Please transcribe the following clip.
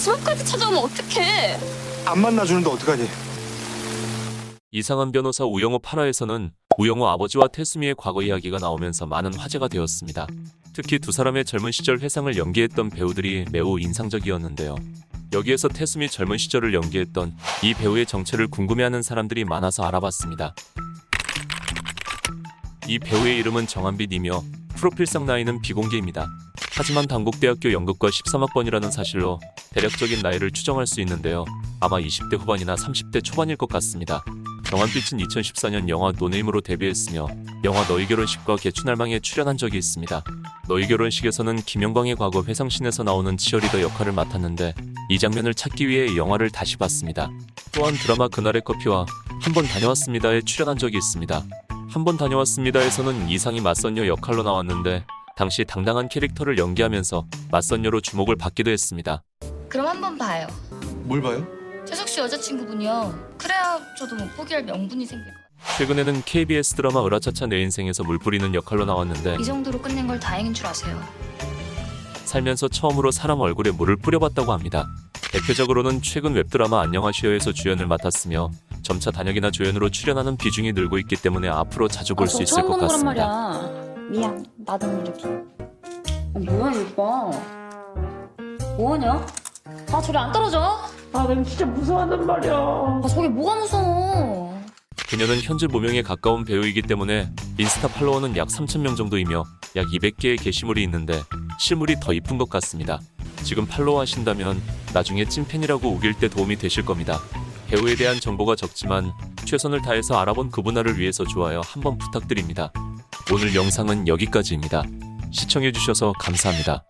집 앞까지 찾아오면 어떡해? 안 만나주는데 어떡하니? 이상한 변호사 우영우 8화에서는 우영우 아버지와 태수미의 과거 이야기가 나오면서 많은 화제가 되었습니다. 특히 두 사람의 젊은 시절 회상을 연기했던 배우들이 매우 인상적이었는데요. 여기에서 태수미 젊은 시절을 연기했던 이 배우의 정체를 궁금해하는 사람들이 많아서 알아봤습니다. 이 배우의 이름은 정한빛이며 프로필상 나이는 비공개입니다. 하지만 단국대학교 연극과 13학번이라는 사실로 대략적인 나이를 추정할 수 있는데요. 아마 20대 후반이나 30대 초반일 것 같습니다. 정한빛은 2014년 영화 노네임으로 데뷔했으며 영화 너의 결혼식과 계춘할망에 출연한 적이 있습니다. 너의 결혼식에서는 김영광의 과거 회상신에서 나오는 치어리더 역할을 맡았는데 이 장면을 찾기 위해 영화를 다시 봤습니다. 또한 드라마 그날의 커피와 한 번 다녀왔습니다에 출연한 적이 있습니다. 한 번 다녀왔습니다에서는 이상이 맞선녀 역할로 나왔는데 당시 당당한 캐릭터를 연기하면서 맞선녀로 주목을 받기도 했습니다. 그럼 한번 봐요. 뭘 봐요? 재석 씨 여자친구분이요. 그래야 저도 못 포기할 명분이 생길 것 같아요. 최근에는 KBS 드라마 으라차차 내 인생에서 물 뿌리는 역할로 나왔는데 이 정도로 끝낸 걸 다행인 줄 아세요. 살면서 처음으로 사람 얼굴에 물을 뿌려봤다고 합니다. 대표적으로는 최근 웹드라마 안녕하시어에서 주연을 맡았으며 점차 단역이나 조연으로 출연하는 비중이 늘고 있기 때문에 앞으로 자주 볼 수 있을 것 같습니다. 미안, 나도 모르게. 아, 뭐야, 이거. 뭐하냐? 아, 저리 안 떨어져? 아, 난 진짜 무서워한단 말이야. 아, 저게 뭐가 무서워. 그녀는 현재 무명에 가까운 배우이기 때문에 인스타 팔로워는 약 3,000명 정도이며 약 200개의 게시물이 있는데 실물이 더 이쁜 것 같습니다. 지금 팔로워 하신다면 나중에 찐팬이라고 우길 때 도움이 되실 겁니다. 배우에 대한 정보가 적지만 최선을 다해서 알아본 그분화를 위해서 좋아요 한번 부탁드립니다. 오늘 영상은 여기까지입니다. 시청해주셔서 감사합니다.